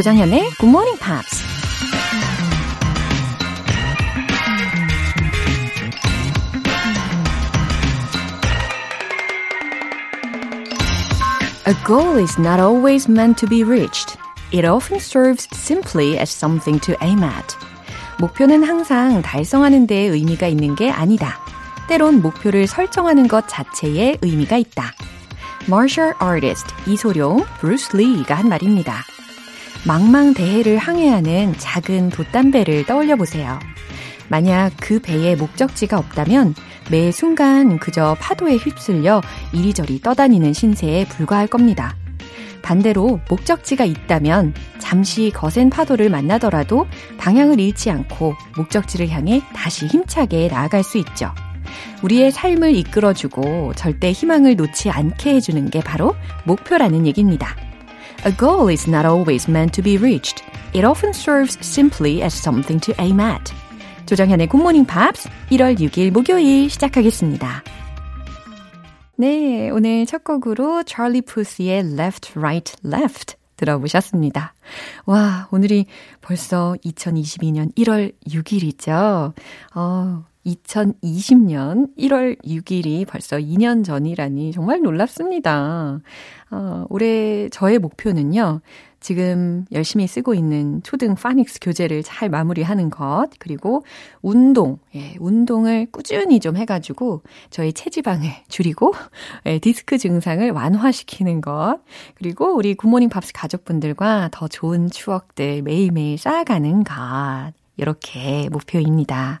조장현의 Good Morning Pops. A goal is not always meant to be reached. It often serves simply as something to aim at. 목표는 항상 달성하는 데 의미가 있는 게 아니다. 때론 목표를 설정하는 것 자체에 의미가 있다. Martial Artist 이소룡, 브루스 리가 한 말입니다. 망망대해를 항해하는 작은 돛단배를 떠올려 보세요. 만약 그 배에 목적지가 없다면 매 순간 그저 파도에 휩쓸려 이리저리 떠다니는 신세에 불과할 겁니다. 반대로 목적지가 있다면 잠시 거센 파도를 만나더라도 방향을 잃지 않고 목적지를 향해 다시 힘차게 나아갈 수 있죠. 우리의 삶을 이끌어주고 절대 희망을 놓지 않게 해주는 게 바로 목표라는 얘기입니다. A goal is not always meant to be reached. It often serves simply as something to aim at. 조정현의 굿모닝 팝스 1월 6일 목요일 시작하겠습니다. 네, 오늘 첫 곡으로 찰리 푸스의 Left, Right, Left 들어보셨습니다. 와, 오늘이 벌써 2022년 1월 6일이죠. 어, 2020년 1월 6일이 벌써 2년 전이라니 정말 놀랍습니다. 어, 올해 저의 목표는요. 지금 열심히 쓰고 있는 초등 파닉스 교재를 잘 마무리하는 것, 그리고 운동, 예, 운동을 꾸준히 좀 해가지고 저희 체지방을 줄이고, 예, 디스크 증상을 완화시키는 것, 그리고 우리 굿모닝 팝스 가족분들과 더 좋은 추억들 매일매일 쌓아가는 것. 이렇게 목표입니다.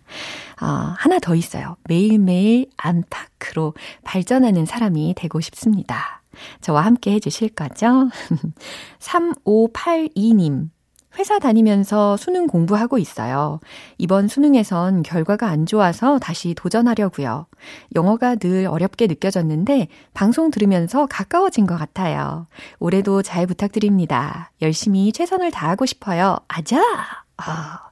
어, 하나 더 있어요. 매일매일 안타크로 발전하는 사람이 되고 싶습니다. 저와 함께 해주실 거죠? 3582님. 회사 다니면서 수능 공부하고 있어요. 이번 수능에선 결과가 안 좋아서 다시 도전하려고요. 영어가 늘 어렵게 느껴졌는데 방송 들으면서 가까워진 것 같아요. 올해도 잘 부탁드립니다. 열심히 최선을 다하고 싶어요. 아자! 아,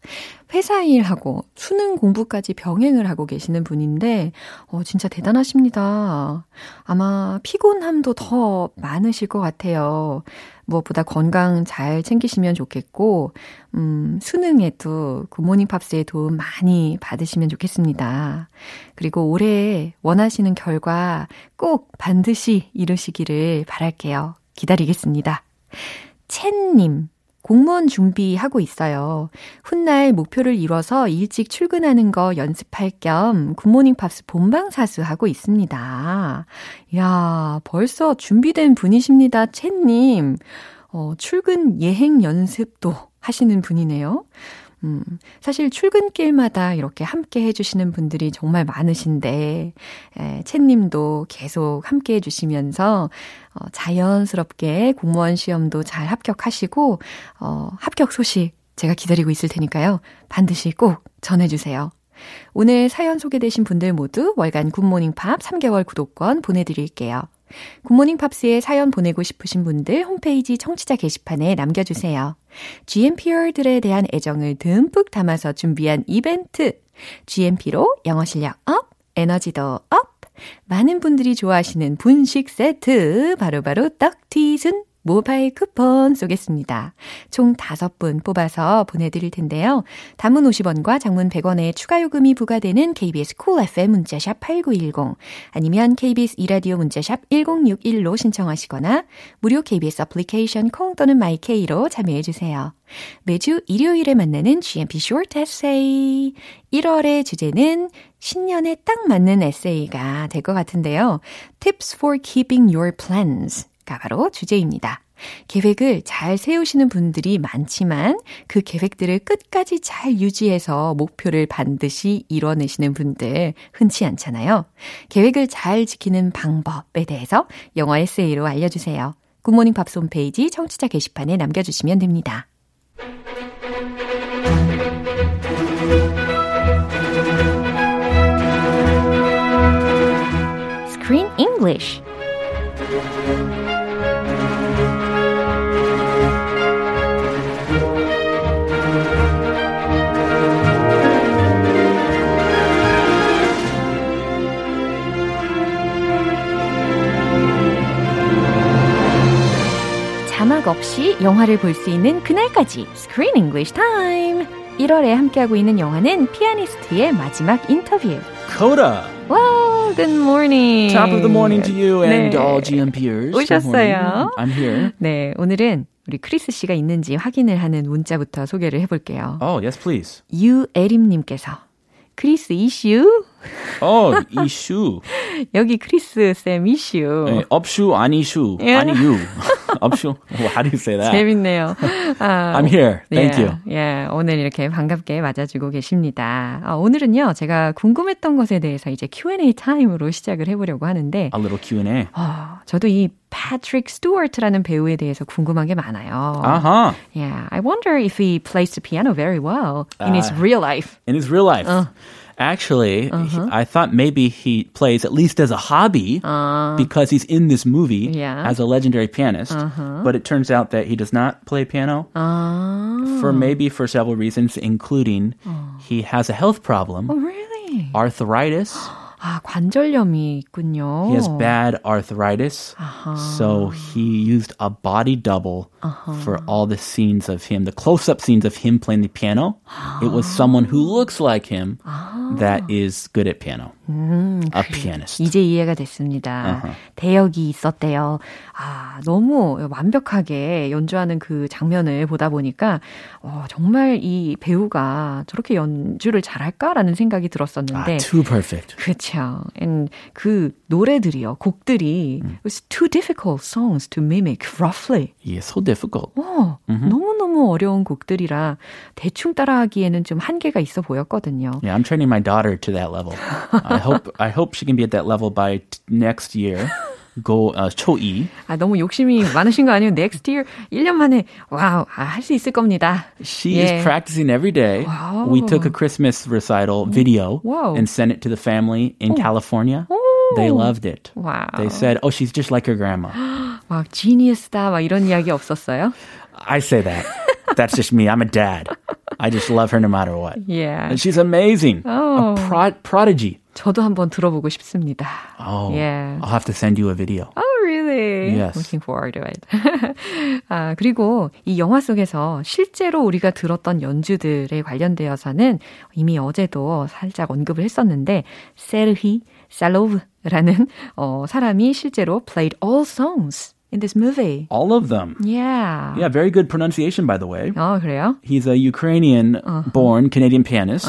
회사 일하고 수능 공부까지 병행을 하고 계시는 분인데, 어, 진짜 대단하십니다. 아마 피곤함도 더 많으실 것 같아요. 무엇보다 건강 잘 챙기시면 좋겠고, 음, 수능에도 굿모닝 팝스의 도움 많이 받으시면 좋겠습니다. 그리고 올해 원하시는 결과 꼭 반드시 이루시기를 바랄게요. 기다리겠습니다. 첸님. 공무원 준비하고 있어요. 훗날 목표를 이뤄서 일찍 출근하는 거 연습할 겸 굿모닝 팝스 본방사수 하고 있습니다. 야 벌써 준비된 분이십니다, 채님. 어, 출근 예행 연습도 하시는 분이네요. 음, 사실 출근길마다 이렇게 함께 해주시는 분들이 정말 많으신데, 에, 챗님도 계속 함께 해주시면서, 어, 자연스럽게 공무원 시험도 잘 합격하시고, 어, 합격 소식 제가 기다리고 있을 테니까요. 반드시 꼭 전해주세요. 오늘 사연 소개되신 분들 모두 월간 굿모닝 팝스 3개월 구독권 보내드릴게요. 굿모닝 팝스에 사연 보내고 싶으신 분들 홈페이지 청취자 게시판에 남겨주세요. GMPer들에 대한 애정을 듬뿍 담아서 준비한 이벤트. GMP로 영어 실력 up, 에너지도 up. 많은 분들이 좋아하시는 분식 세트. 바로바로 떡튀순 모바일 쿠폰 쏘겠습니다. 총 5분 뽑아서 보내드릴 텐데요. 단문 50원과 장문 100원의 추가 요금이 부과되는 KBS Cool FM 문자샵 8910 아니면 KBS 2라디오 문자샵 1061로 신청하시거나 무료 KBS 애플리케이션 콩 또는 my K로 참여해주세요. 매주 일요일에 만나는 GMP Short Essay. 1월의 주제는 신년에 딱 맞는 에세이가 될 것 같은데요. Tips for keeping your plans. 가 바로 주제입니다. 계획을 잘 세우시는 분들이 많지만 그 계획들을 끝까지 잘 유지해서 목표를 반드시 이뤄내시는 분들 흔치 않잖아요. 계획을 잘 지키는 방법에 대해서 영어 에세이로 알려주세요. 굿모닝 팝스 홈페이지 청취자 게시판에 남겨주시면 됩니다. Screen English 없이 영화를 볼 수 있는 그날까지 Screen English Time. 1월에 함께하고 있는 영화는 피아니스트의 마지막 인터뷰. Coda. Wow, good morning. Top of the morning to you and 네. all GMPers. Good 오셨어요. I'm here. 네, 오늘은 우리 크리스 씨가 있는지 확인을 하는 문자부터 소개를 해볼게요. Oh, yes, please. 유에림님께서 크리스 있슈? Oh, 있슈. 여기 크리스 쌤 있슈. 네, 없슈, 아니슈. 아니유. 없슈. Well, how do you say that? 재밌네요. 아, I'm here. Thank 예, you. 예, 오늘 이렇게 반갑게 맞아주고 계십니다. 아, 오늘은요, 제가 궁금했던 것에 대해서 이제 Q&A 타임으로 시작을 해보려고 하는데, A little Q&A. 어, 저도 이 패트릭 스튜어트라는 배우에 대해서 궁금한 게 많아요. Uh-huh. Yeah, I wonder if he plays the piano very well in his Ah. real life. In his real life. Uh. Actually, Uh-huh. I thought maybe he plays at least as a hobby because he's in this movie Uh. Yeah. Uh-huh. as a legendary pianist. But it turns out that he does not play piano 아, for maybe for several reasons, including he has a health problem, oh, really? arthritis. 아, 관절염이 있군요. He has bad arthritis. So he used a body double for all the scenes of him, the close up scenes of him playing the piano. It was someone who looks like him that is good at piano. A pianist. 이제 이해가 됐습니다. 대역이 있었대요. 아, 너무 완벽하게 연주하는 그 장면을 보다 보니까, 어, 정말 이 배우가 저렇게 연주를 잘할까라는 생각이 들었었는데. Ah, too perfect. 그렇죠. And 그 노래들이요, 곡들이 it was too difficult songs to mimic roughly. Yeah, so difficult. 어, 너무 너무 어려운 곡들이라 대충 따라하기에는 좀 한계가 있어 보였거든요. Yeah, I'm training my daughter to that level. I hope I hope she can be at that level by t- next year. Go uh, 초2. 아, 너무 욕심이 많으신 거 아니에요? Next year 1년 만에 와우, 아, 할 수 있을 겁니다. She 예. is practicing every day. We took a Christmas recital video Wow. and sent it to the family in California. They loved it. Wow. They said, "Oh, she's just like her grandma." 막 지니어스다 막 이런 이야기 없었어요? I say that. That's just me. I'm a dad. I just love her no matter what. Yeah. And she's amazing. Oh. A pro- prodigy. 저도 한번 들어보고 싶습니다. Oh, Yeah. I'll have to send you a video. Oh, really? Yes. Looking forward to it. 아, 그리고 이 영화 속에서 실제로 우리가 들었던 연주들에 관련되어서는 이미 어제도 살짝 언급을 했었는데, 세르히 살로브라는 어, 사람이 실제로 played all songs in this movie. All of them. Yeah. Yeah, very good pronunciation, by the way. 어, 그래요? He's a Ukrainian Uh-huh. born Canadian pianist.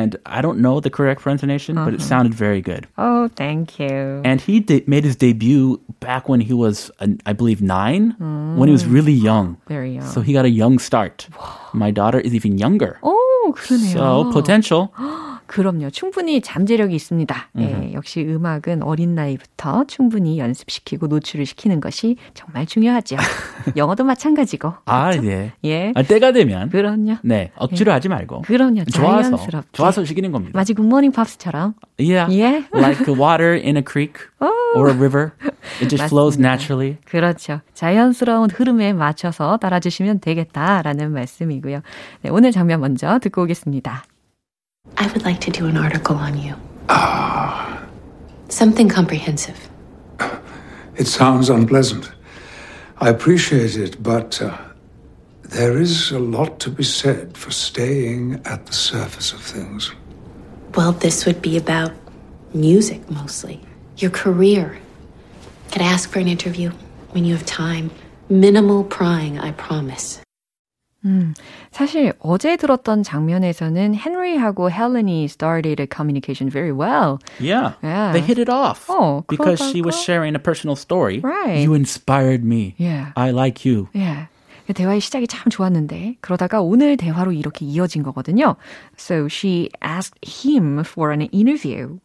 And I don't know the correct pronunciation, but it Uh-huh. sounded very good. Oh, thank you. And he de- made his debut back when he was, uh, I believe, nine, when he was really young. Very young. So he got a young start. My daughter is even younger. 오, 그러네요. So potential. 그럼요. 충분히 잠재력이 있습니다. 예, 역시 음악은 어린 나이부터 충분히 연습시키고 노출을 시키는 것이 정말 중요하죠. 영어도 마찬가지고. 아, 예. 예. 아, 때가 되면. 그럼요. 네, 억지로 하지 말고. 그럼요. 좋아서. 자연스럽게. 좋아서 시키는 겁니다. 마치 굿모닝 팝스처럼. Yeah. 예. like water in a creek or a river. It just flows 맞습니다. naturally. 그렇죠. 자연스러운 흐름에 맞춰서 따라주시면 되겠다라는 말씀이고요. 네, 오늘 장면 먼저 듣고 오겠습니다. I would like to do an article on you. Ah, Something comprehensive. It sounds unpleasant. I appreciate it, but uh, there is a lot to be said for staying at the surface of things. Well, this would be about music mostly. Your career. Could I ask for an interview when you have time? Minimal prying, I promise. 사실 어제 들었던 장면에서는 헨리하고 헬렌이 started a communication very well. Yeah. Yeah. They hit it off. Oh, because she was 그러다가- sharing a personal story. Right. You inspired me. Yeah. I like you. 예. 그 대화의 시작이 참 좋았는데 그러다가 오늘 대화로 이렇게 이어진 거거든요. So she asked him for an interview.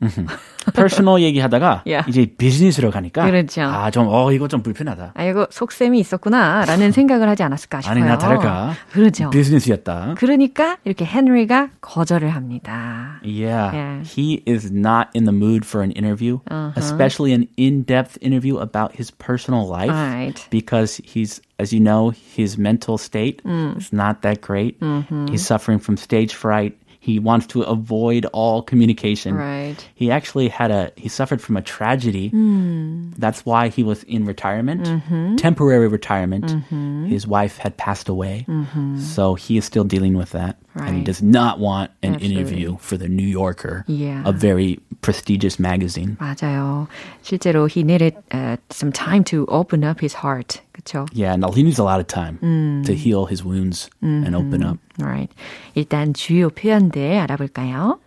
personal 얘기하다가 Yeah. 이제 비즈니스로 가니까 그렇죠. 아, 좀 어, 이거 좀 불편하다. 아이고 속셈이 있었구나라는 생각을 하지 않았을까 싶어요. 아니나 다를까. 그렇죠. 비즈니스였다. 그러니까 이렇게 헨리가 거절을 합니다. Yeah. Yeah. He is not in the mood for an interview, Uh-huh. especially an in-depth interview about his personal life Right. because he's as you know, his mental state Mm. is not that great. Mm-hmm. He's suffering from stage fright. He wants to avoid all communication. Right. He actually had a he suffered from a tragedy. Mm. That's why he was in retirement, mm-hmm. temporary retirement. Mm-hmm. His wife had passed away, mm-hmm. so he is still dealing with that, right. and he does not want an Absolutely. interview for the New Yorker, yeah. a very prestigious magazine. 맞아요. 실제로 he needed uh, some time to open up his heart. 그렇죠? Yeah, no, he needs a lot of time 음. to heal his wounds mm-hmm. and open up. Right. 일단 주요 표현들 알아볼까요?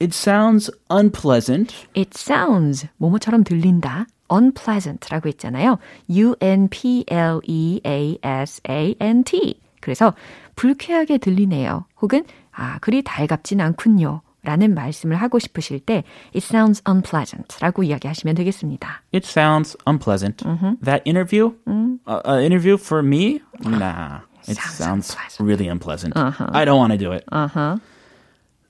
It sounds unpleasant. It sounds 뭐뭐처럼 들린다. unpleasant라고 했잖아요. U-N-P-L-E-A-S-A-N-T. 그래서 불쾌하게 들리네요. 혹은 아, 그리 달갑진 않군요. 라는 말씀을 하고 싶으실 때 it sounds unpleasant 라고 이야기하시면 되겠습니다. It sounds unpleasant. Mm-hmm. That interview, mm. uh, uh, interview for me, nah. It sounds, sounds unpleasant. really unpleasant. Uh-huh. I don't want to do it. Uh-huh.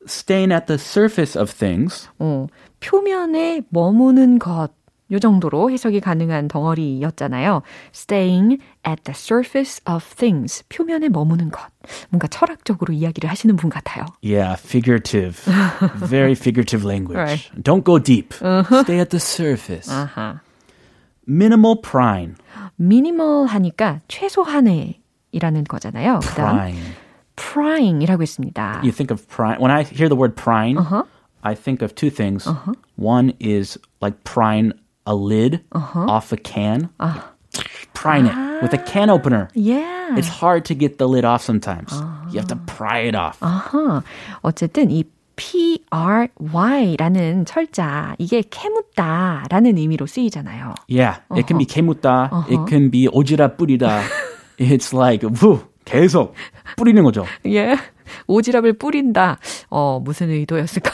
Staying at the surface of things. 어, 표면에 머무는 것. 요 정도로 해석이 가능한 덩어리였잖아요. Staying at the surface of things. 표면에 머무는 것. 뭔가 철학적으로 이야기를 하시는 분 같아요. Yeah, figurative. Very figurative language. Right. Don't go deep. Uh-huh. Stay at the surface. Uh-huh. Minimal prying. Minimal 하니까 최소한의 이라는 거잖아요. Prying. prying이라고 했습니다. You think of prying. When I hear the word prying, uh-huh. I think of two things. Uh-huh. One is like prying a lid uh-huh. off a can. Uh. Prying ah, it with a can opener. Yeah. It's hard to get the lid off sometimes. Uh-huh. You have to pry it off. Uh-huh. 어쨌든 이 P-R-Y라는 철자, 이게 캐묻다라는 의미로 쓰이잖아요. Yeah, uh-huh. it can be 캐묻다, uh-huh. it can be 오지라 뿌리다. It's like, 우, 계속 뿌리는 거죠. 예. 오지랖을 뿌린다. 어, 무슨 의도였을까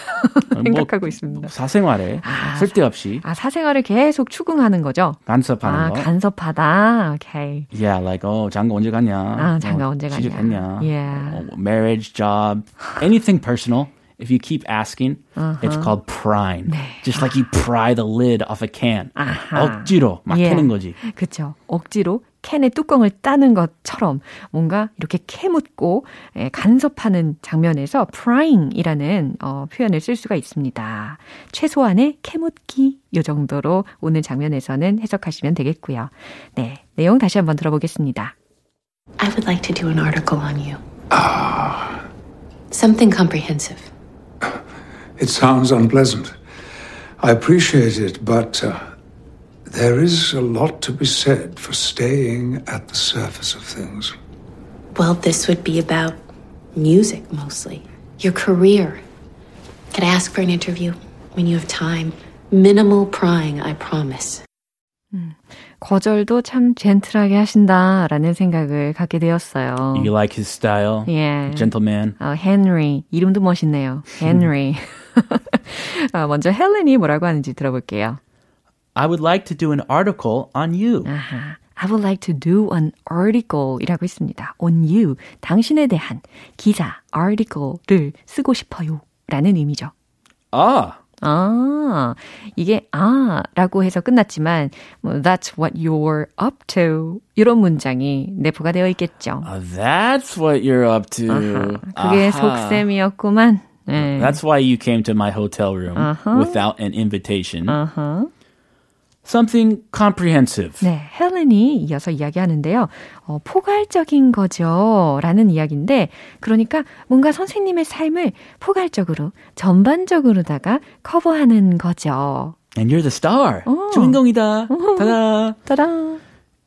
생각하고 뭐, 있습니다. 사생활에 아, 쓸데없이. 아, 사생활을 계속 추궁하는 거죠. 간섭하는 아, 거. 간섭하다. 오케이. Yeah, like 어, 장가 언제 갔냐? 아, 장가 어, 언제 갔냐? 취직했냐? Yeah. 어, marriage, job, anything personal. If you keep asking, uh-huh. it's called prying. 네. Just like you pry the lid off a can. 아하. 억지로 막 yeah. 캐는 거지. 그렇죠. 억지로 캔의 뚜껑을 따는 것처럼 뭔가 이렇게 캐묻고 에, 간섭하는 장면에서 prying이라는 어, 표현을 쓸 수가 있습니다. 최소한의 캐묻기 요 정도로 오늘 장면에서는 해석하시면 되겠고요. 네, 내용 다시 한번 들어보겠습니다. I would like to do an article on you. Something comprehensive. It sounds unpleasant. I appreciate it, but uh, there is a lot to be said for staying at the surface of things. Well, this would be about music mostly. Your career. Could I ask for an interview when you have time? Minimal prying, I promise. 음, 거절도 참 젠틀하게 하신다라는 생각을 갖게 되었어요. You like his style? Yeah. Gentleman. 어, 헨리. 이름도 멋있네요. 헨리. 어, 먼저 헬렌이 뭐라고 하는지 들어볼게요. I would like to do an article on you. 아하. I would like to do an article 이라고 있습니다. on you. 당신에 대한 기사, article를 쓰고 싶어요. 라는 의미죠. 아. 아, 이게 아 라고 해서 끝났지만 that's what you're up to 이런 문장이 내포가 되어 있겠죠. Uh, that's what you're up to. 아하, 그게 아하. 속셈이었구만. 네. That's why you came to my hotel room uh-huh. without an invitation. Uh-huh. Something comprehensive. 네, 헬렌이 이어서 이야기하는데요. 어, 포괄적인 거죠. 라는 이야기인데, 그러니까 뭔가 선생님의 삶을 포괄적으로, 전반적으로다가 커버하는 거죠. And you're the star. 어. 주인공이다. 타다. 타다.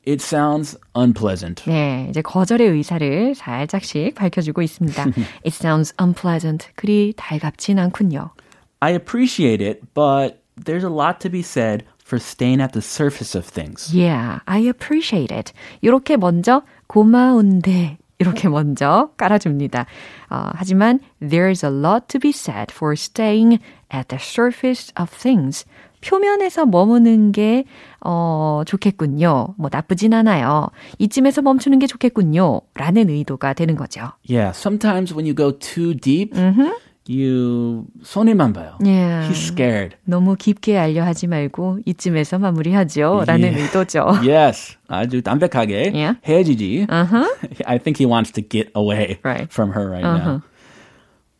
It sounds unpleasant. 네, 이제 거절의 의사를 살짝씩 밝혀주고 있습니다. It sounds unpleasant. 그리 달갑진 않군요. I appreciate it, but there's a lot to be said for staying at the surface of things. Yeah, I appreciate it. 이렇게 먼저 고마운데 이렇게 먼저 깔아줍니다. 어, 하지만 there's a lot to be said for staying at the surface of things. 표면에서 머무는 게, 어, 좋겠군요. 뭐 나쁘진 않아요. 이쯤에서 멈추는 게 좋겠군요. 라는 의도가 되는 거죠. Yeah, sometimes when you go too deep, mm-hmm. you 손해만 봐요. Yeah. He's scared. 너무 깊게 알려 하지 말고 이쯤에서 마무리하죠. 라는 yeah. 의도죠. Yes. 아주 담백하게 yeah. 헤어지지. Uh-huh. I think he wants to get away right. from her right uh-huh. now.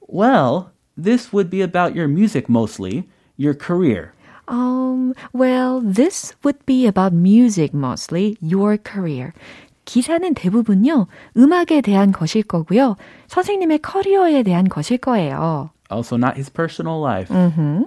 Well, this would be about your music mostly, your career. Um, well, this would be about music mostly, your career. 기사는 대부분요, 음악에 대한 것일 거고요. 선생님의 커리어에 대한 것일 거예요. Also, not his personal life. Mm-hmm.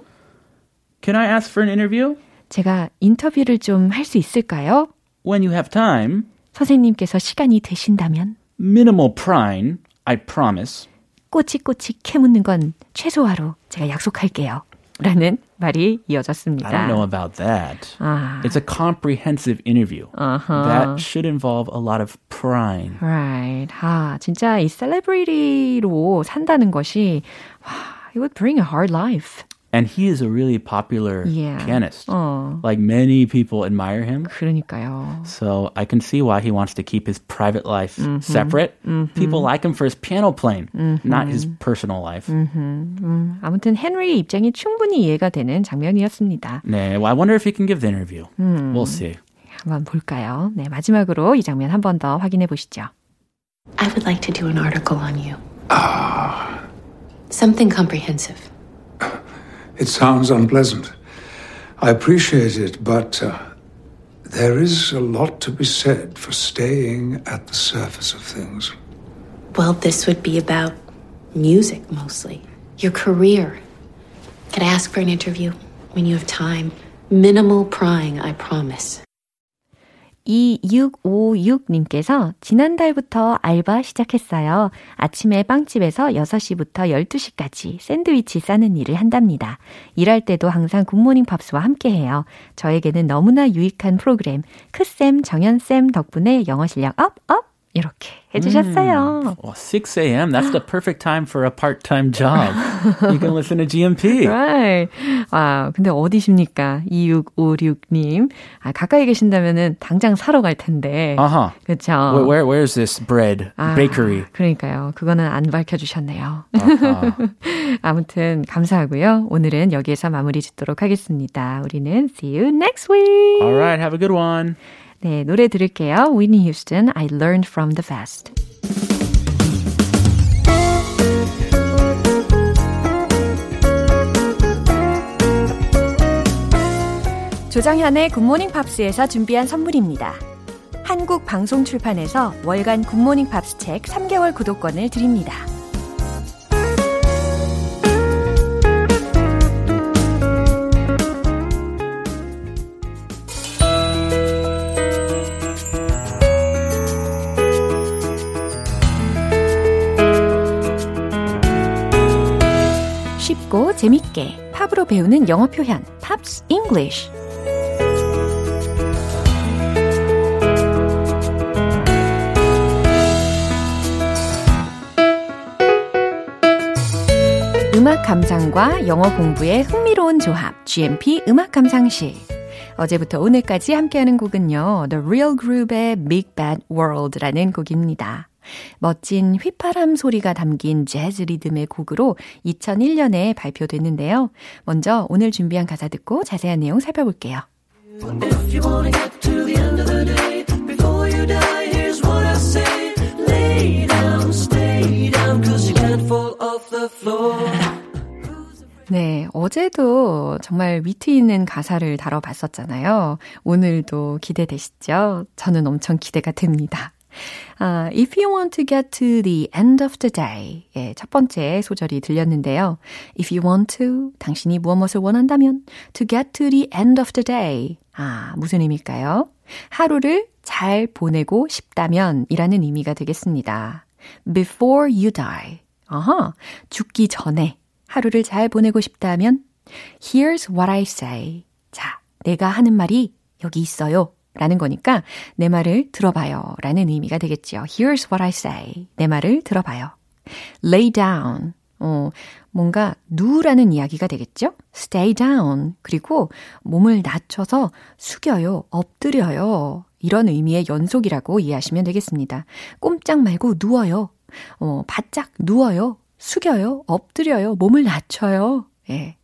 Can I ask for an interview? 제가 인터뷰를 좀 할 수 있을까요? When you have time. 선생님께서 시간이 되신다면. Minimal prying, I promise. 꼬치꼬치 캐묻는 건 최소화로 제가 약속할게요. 라는 말이 이어졌습니다. I don't know about that. 아. It's a comprehensive interview. Uh-huh. That should involve a lot of prying. Right. 아, 진짜 이 셀레브리티로 산다는 것이 와, it would bring a hard life. And he is a really popular Yeah. pianist. 어, Like many people admire him. 그러니까요. So I can see why he wants to keep his private life separate. People like him for his piano playing, not his personal life. 음, 아무튼 헨리의 입장이 충분히 이해가 되는 장면이었습니다. 네, well, I wonder if he can give the interview. We'll see. 한번 볼까요? 네, 마지막으로 이 장면 한 번 더 확인해 보시죠. I would like to do an article on you. Something comprehensive. It sounds unpleasant. I appreciate it, but uh, there is a lot to be said for staying at the surface of things. Well, this would be about music mostly. Your career. Could I ask for an interview when you have time? Minimal prying, I promise. 2656님께서 지난달부터 알바 시작했어요. 아침에 빵집에서 6시부터 12시까지 샌드위치 싸는 일을 한답니다. 일할 때도 항상 굿모닝 팝스와 함께 해요. 저에게는 너무나 유익한 프로그램 크쌤, 정연쌤 덕분에 영어 실력 up, up! 이렇게 해주셨어요. Well, 6 a.m., that's the perfect time for a part time job. you can listen to GMP. Right. 아, 근데 어디십니까? 2656님. 아, 가까이 계신다면은 당장 사러 갈 텐데. Uh huh. 그쵸? Where, where, where's this bread 아, bakery? 그러니까요. 그거는 안 밝혀주셨네요. Uh-huh. 아무튼 감사하고요. 오늘은 여기에서 마무리 짓도록 하겠습니다. 우리는 see you next week. All right, have a good one. 네, 노래 들을게요. Whitney Houston, I learned from the fast. 조정현의 굿모닝 팝스에서 준비한 선물입니다. 한국 방송 출판에서 월간 굿모닝 팝스 책 3개월 구독권을 드립니다. 재밌게 팝으로 배우는 영어 표현 Pops English 음악 감상과 영어 공부의 흥미로운 조합 GMP 음악 감상실 어제부터 오늘까지 함께하는 곡은요 The Real Group의 Big Bad World라는 곡입니다. 멋진 휘파람 소리가 담긴 재즈 리듬의 곡으로 2001년에 발표됐는데요. 먼저 오늘 준비한 가사 듣고 자세한 내용 살펴볼게요. 네, 어제도 정말 위트 있는 가사를 다뤄봤었잖아요. 오늘도 기대되시죠? 저는 엄청 기대가 됩니다. 아, if you want to get to the end of the day. 예, 첫 번째 소절이 들렸는데요. If you want to, 당신이 무엇을 원한다면, to get to the end of the day. 아, 무슨 의미일까요? 하루를 잘 보내고 싶다면 이라는 의미가 되겠습니다. Before you die. 아하, 죽기 전에 하루를 잘 보내고 싶다면, here's what I say. 자, 내가 하는 말이 여기 있어요. 라는 거니까 내 말을 들어봐요 라는 의미가 되겠죠. Here's what I say. 내 말을 들어봐요. Lay down. 어, 뭔가 누우라는 이야기가 되겠죠? Stay down. 그리고 몸을 낮춰서 숙여요. 엎드려요. 이런 의미의 연속이라고 이해하시면 되겠습니다. 꼼짝 말고 누워요. 어, 바짝 누워요. 숙여요. 엎드려요. 몸을 낮춰요. 예.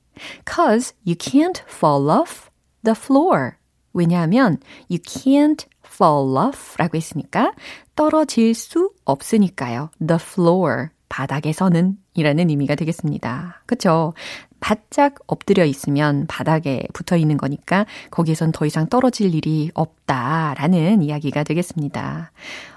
Cause you can't fall off the floor. 왜냐하면 you can't fall off 라고 했으니까 떨어질 수 없으니까요. The floor, 바닥에서는 이라는 의미가 되겠습니다. 그쵸? 바짝 엎드려 있으면 바닥에 붙어 있는 거니까 거기에선 더 이상 떨어질 일이 없다라는 이야기가 되겠습니다.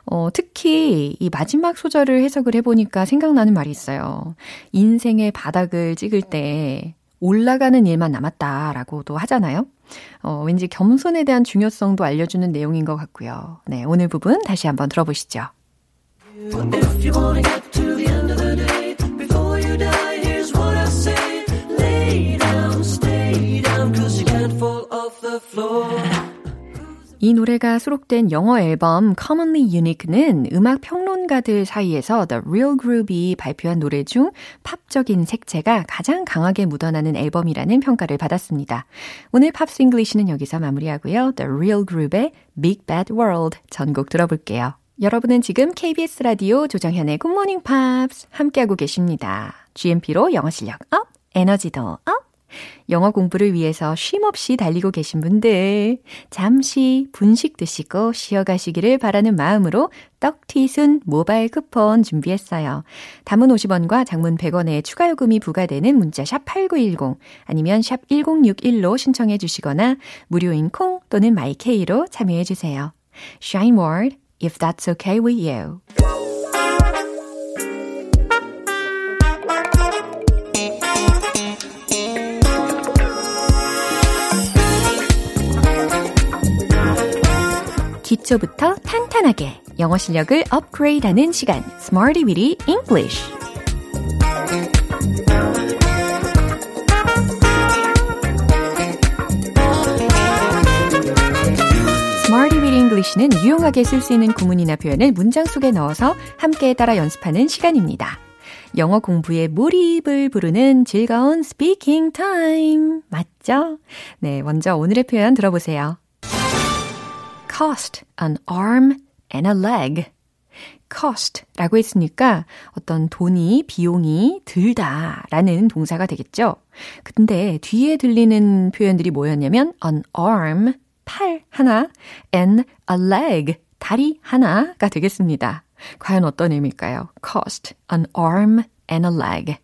어, 특히 이 마지막 소절을 해석을 해보니까 생각나는 말이 있어요. 인생의 바닥을 찍을 때 올라가는 일만 남았다라고도 하잖아요. 어, 왠지 겸손에 대한 중요성도 알려주는 내용인 것 같고요. 네, 오늘 부분 다시 한번 들어보시죠. 이 노래가 수록된 영어 앨범 Commonly Unique는 음악 평론가들 사이에서 The Real Group이 발표한 노래 중 팝적인 색채가 가장 강하게 묻어나는 앨범이라는 평가를 받았습니다. 오늘 Pops English는 여기서 마무리하고요. The Real Group의 Big Bad World 전곡 들어볼게요. 여러분은 지금 KBS 라디오 조정현의 Good Morning Pops 함께하고 계십니다. GMP로 영어 실력 up, 에너지도 up! 영어 공부를 위해서 쉼 없이 달리고 계신 분들, 잠시 분식 드시고 쉬어가시기를 바라는 마음으로 떡튀순 모바일 쿠폰 준비했어요. 담은 50원과 장문 100원의 추가 요금이 부과되는 문자 샵 8910 아니면 샵 1061로 신청해 주시거나 무료인 콩 또는 마이케이로 참여해 주세요. Shine Word, if that's okay with you. 기초부터 탄탄하게 영어 실력을 업그레이드하는 시간, Smarty Weedy English. English는 유용하게 쓸 수 있는 구문이나 표현을 문장 속에 넣어서 함께 따라 연습하는 시간입니다. 영어 공부에 몰입을 부르는 즐거운 speaking 타임. 맞죠? 네, 먼저 오늘의 표현 들어보세요. Cost an arm and a leg. cost 라고 했으니까 어떤 돈이, 비용이 들다 라는 동사가 되겠죠. 근데 뒤에 들리는 표현들이 뭐였냐면 an arm, 팔 하나, and a leg, 다리 하나가 되겠습니다. 과연 어떤 의미일까요? cost an arm and a leg.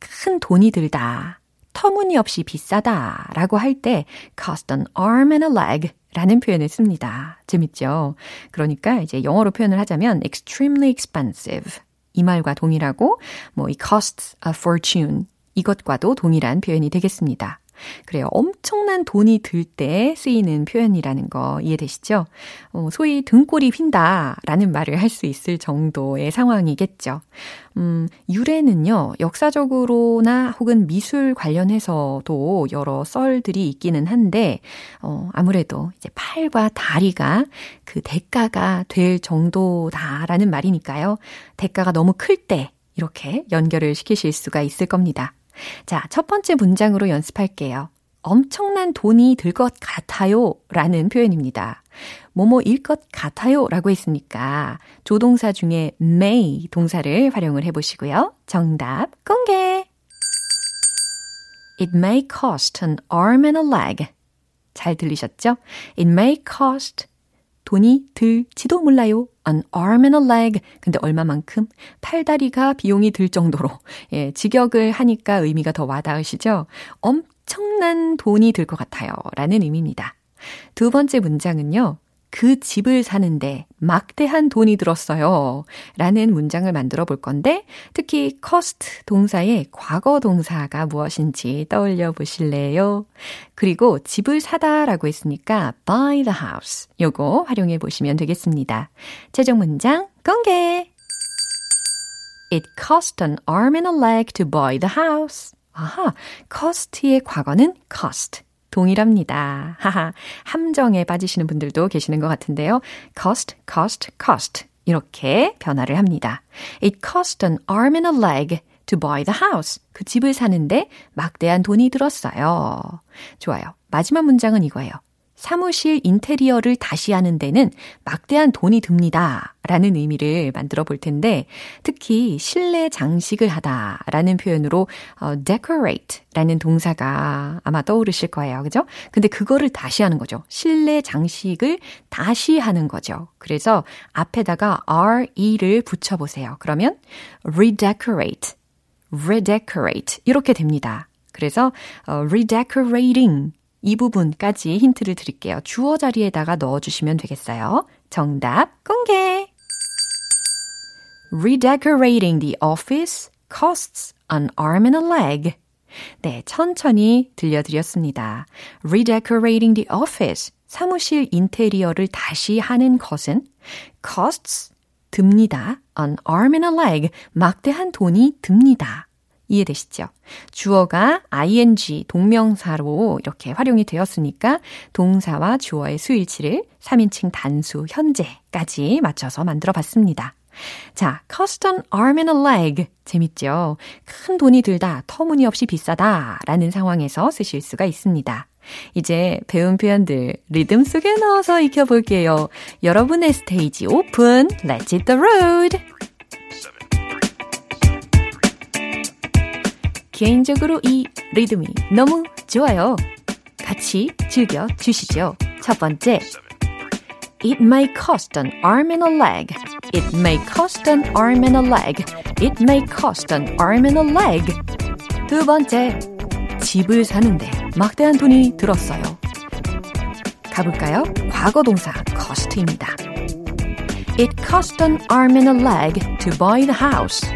큰 돈이 들다. 터무니없이 비싸다 라고 할 때 cost an arm and a leg 라는 표현을 씁니다. 재밌죠? 그러니까 이제 영어로 표현을 하자면 extremely expensive 이 말과 동일하고 뭐 이 costs a fortune 이것과도 동일한 표현이 되겠습니다. 그래요. 엄청난 돈이 들 때 쓰이는 표현이라는 거 이해되시죠? 어, 소위 등골이 휜다 라는 말을 할 수 있을 정도의 상황이겠죠. 음, 유래는요, 역사적으로나 혹은 미술 관련해서도 여러 썰들이 있기는 한데, 어, 아무래도 이제 팔과 다리가 그 대가가 될 정도다라는 말이니까요. 대가가 너무 클 때 이렇게 연결을 시키실 수가 있을 겁니다. 자, 첫 번째 문장으로 연습할게요. 엄청난 돈이 들 것 같아요 라는 표현입니다. 뭐뭐일 것 같아요 라고 했으니까 조동사 중에 may 동사를 활용을 해보시고요. 정답 공개! It may cost an arm and a leg. 잘 들리셨죠? It may cost 돈이 들지도 몰라요. An arm and a leg. 근데 얼마만큼? 팔다리가 비용이 들 정도로. 예, 직역을 하니까 의미가 더 와닿으시죠? 엄청난 돈이 들 것 같아요. 라는 의미입니다. 두 번째 문장은요. 그 집을 사는데 막대한 돈이 들었어요. 라는 문장을 만들어 볼 건데, 특히 cost 동사의 과거 동사가 무엇인지 떠올려 보실래요? 그리고 집을 사다 라고 했으니까 buy the house. 요거 활용해 보시면 되겠습니다. 최종 문장 공개! It cost an arm and a leg to buy the house. 아하, cost의 과거는 cost. 동일합니다. 하하, 함정에 빠지시는 분들도 계시는 것 같은데요. cost, cost, cost. 이렇게 변화를 합니다. It cost an arm and a leg to buy the house. 그 집을 사는데 막대한 돈이 들었어요. 좋아요. 마지막 문장은 이거예요. 사무실 인테리어를 다시 하는 데는 막대한 돈이 듭니다. 라는 의미를 만들어 볼 텐데, 특히 실내 장식을 하다 라는 표현으로 어, decorate 라는 동사가 아마 떠오르실 거예요. 그죠? 근데 그거를 다시 하는 거죠. 실내 장식을 다시 하는 거죠. 그래서 앞에다가 re를 붙여보세요. 그러면 redecorate, redecorate 이렇게 됩니다. 그래서 어, redecorating 이 부분까지 힌트를 드릴게요. 주어 자리에다가 넣어주시면 되겠어요. 정답 공개! Redecorating the office costs an arm and a leg. 네, 천천히 들려드렸습니다. Redecorating the office, 사무실 인테리어를 다시 하는 것은 costs, 듭니다. an arm and a leg, 막대한 돈이 듭니다. 이해되시죠? 주어가 ing 동명사로 이렇게 활용이 되었으니까 동사와 주어의 수일치를 3인칭 단수 현재까지 맞춰서 만들어 봤습니다. 자, cost an arm and a leg. 재밌죠? 큰 돈이 들다, 터무니없이 비싸다 라는 상황에서 쓰실 수가 있습니다. 이제 배운 표현들 리듬 속에 넣어서 익혀볼게요. 여러분의 스테이지 오픈. Let's hit the road. 개인적으로 이 리듬이 너무 좋아요. 같이 즐겨 주시죠. 첫 번째. It may cost an arm and a leg. It may cost an arm and a leg. It may cost an arm and a leg. 두 번째. 집을 사는데 막대한 돈이 들었어요. 가볼까요? 과거 동사 cost입니다. It cost an arm and a leg to buy the house.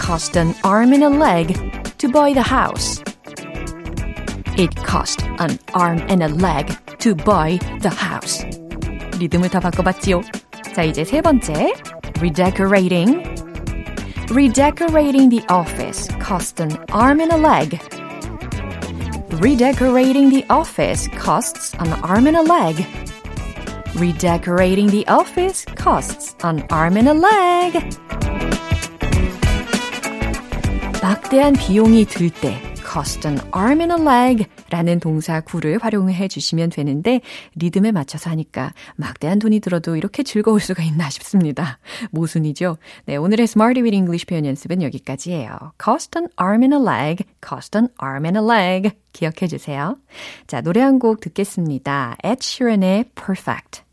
It cost an arm and a leg to buy the house. It cost an arm and a leg to buy the house. 리듬을 다 바꿔봤지요. 자, 이제 세 번째. Redecorating. Redecorating the office cost an arm and a leg. Redecorating the office costs an arm and a leg. Redecorating the office costs an arm and a leg. 막대한 비용이 들 때 cost an arm and a leg 라는 동사 구를 활용해 주시면 되는데 리듬에 맞춰서 하니까 막대한 돈이 들어도 이렇게 즐거울 수가 있나 싶습니다. 모순이죠. 네, 오늘의 Smarty with English 표현 연습은 여기까지예요. cost an arm and a leg, cost an arm and a leg 기억해 주세요. 자, 노래 한 곡 듣겠습니다. Ed Sheeran의 Perfect.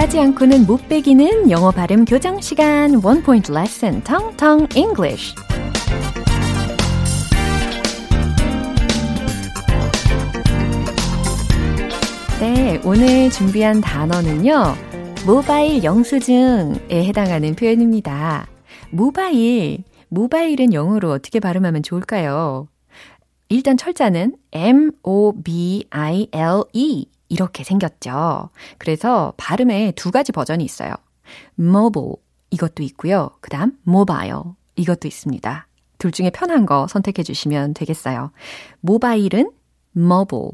말하지 않고는 못 배기는 영어 발음 교정 시간 Point Lesson Tong Tong English 네, 오늘 준비한 단어는요. 모바일 영수증에 해당하는 표현입니다. 모바일, 모바일은 영어로 어떻게 발음하면 좋을까요? 일단 철자는 M-O-B-I-L-E 이렇게 생겼죠. 그래서 발음에 두 가지 버전이 있어요. mobile 이것도 있고요. 그 다음 mobile 이것도 있습니다. 둘 중에 편한 거 선택해 주시면 되겠어요. 모바일은 mobile,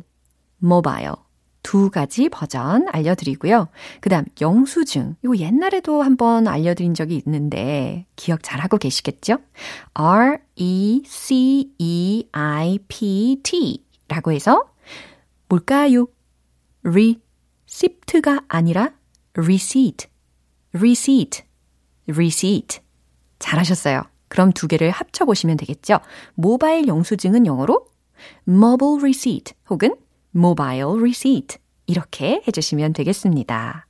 mobile 두 가지 버전 알려드리고요. 그 다음 영수증 이거 옛날에도 한번 알려드린 적이 있는데 기억 잘하고 계시겠죠? R-E-C-E-I-P-T 라고 해서 뭘까요? Receipt가 아니라 receipt, receipt, receipt. 잘하셨어요. 그럼 두 개를 합쳐보시면 되겠죠. 모바일 영수증은 영어로 mobile receipt 혹은 mobile receipt 이렇게 해주시면 되겠습니다.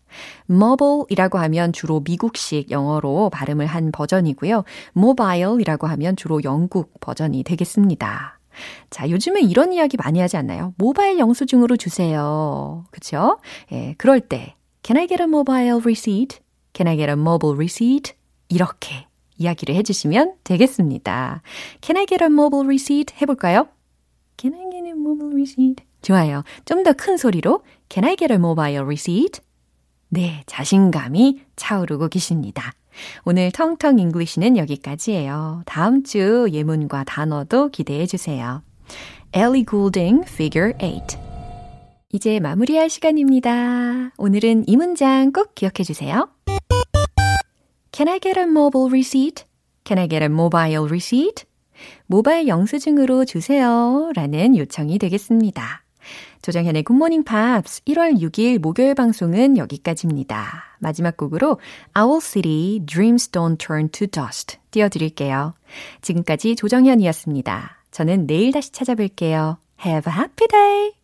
mobile이라고 하면 주로 미국식 영어로 발음을 한 버전이고요. mobile이라고 하면 주로 영국 버전이 되겠습니다. 자, 요즘에 이런 이야기 많이 하지 않나요? 모바일 영수증으로 주세요. 그쵸? 예, 그럴 때, Can I get a mobile receipt? Can I get a mobile receipt? 이렇게 이야기를 해주시면 되겠습니다. Can I get a mobile receipt? 해볼까요? Can I get a mobile receipt? 좋아요. 좀 더 큰 소리로 Can I get a mobile receipt? 네, 자신감이 차오르고 계십니다. 오늘 텅텅 English는 여기까지예요. 다음 주 예문과 단어도 기대해 주세요. Ellie Goulding Figure 8 이제 마무리할 시간입니다. 오늘은 이 문장 꼭 기억해 주세요. Can I get a mobile receipt? Can I get a mobile receipt? 모바일 영수증으로 주세요. 라는 요청이 되겠습니다. 조정현의 굿모닝 팝스 1월 6일 목요일 방송은 여기까지입니다. 마지막 곡으로 Owl City Dreams Don't Turn to Dust 띄워드릴게요. 지금까지 조정현이었습니다. 저는 내일 다시 찾아뵐게요. Have a happy day!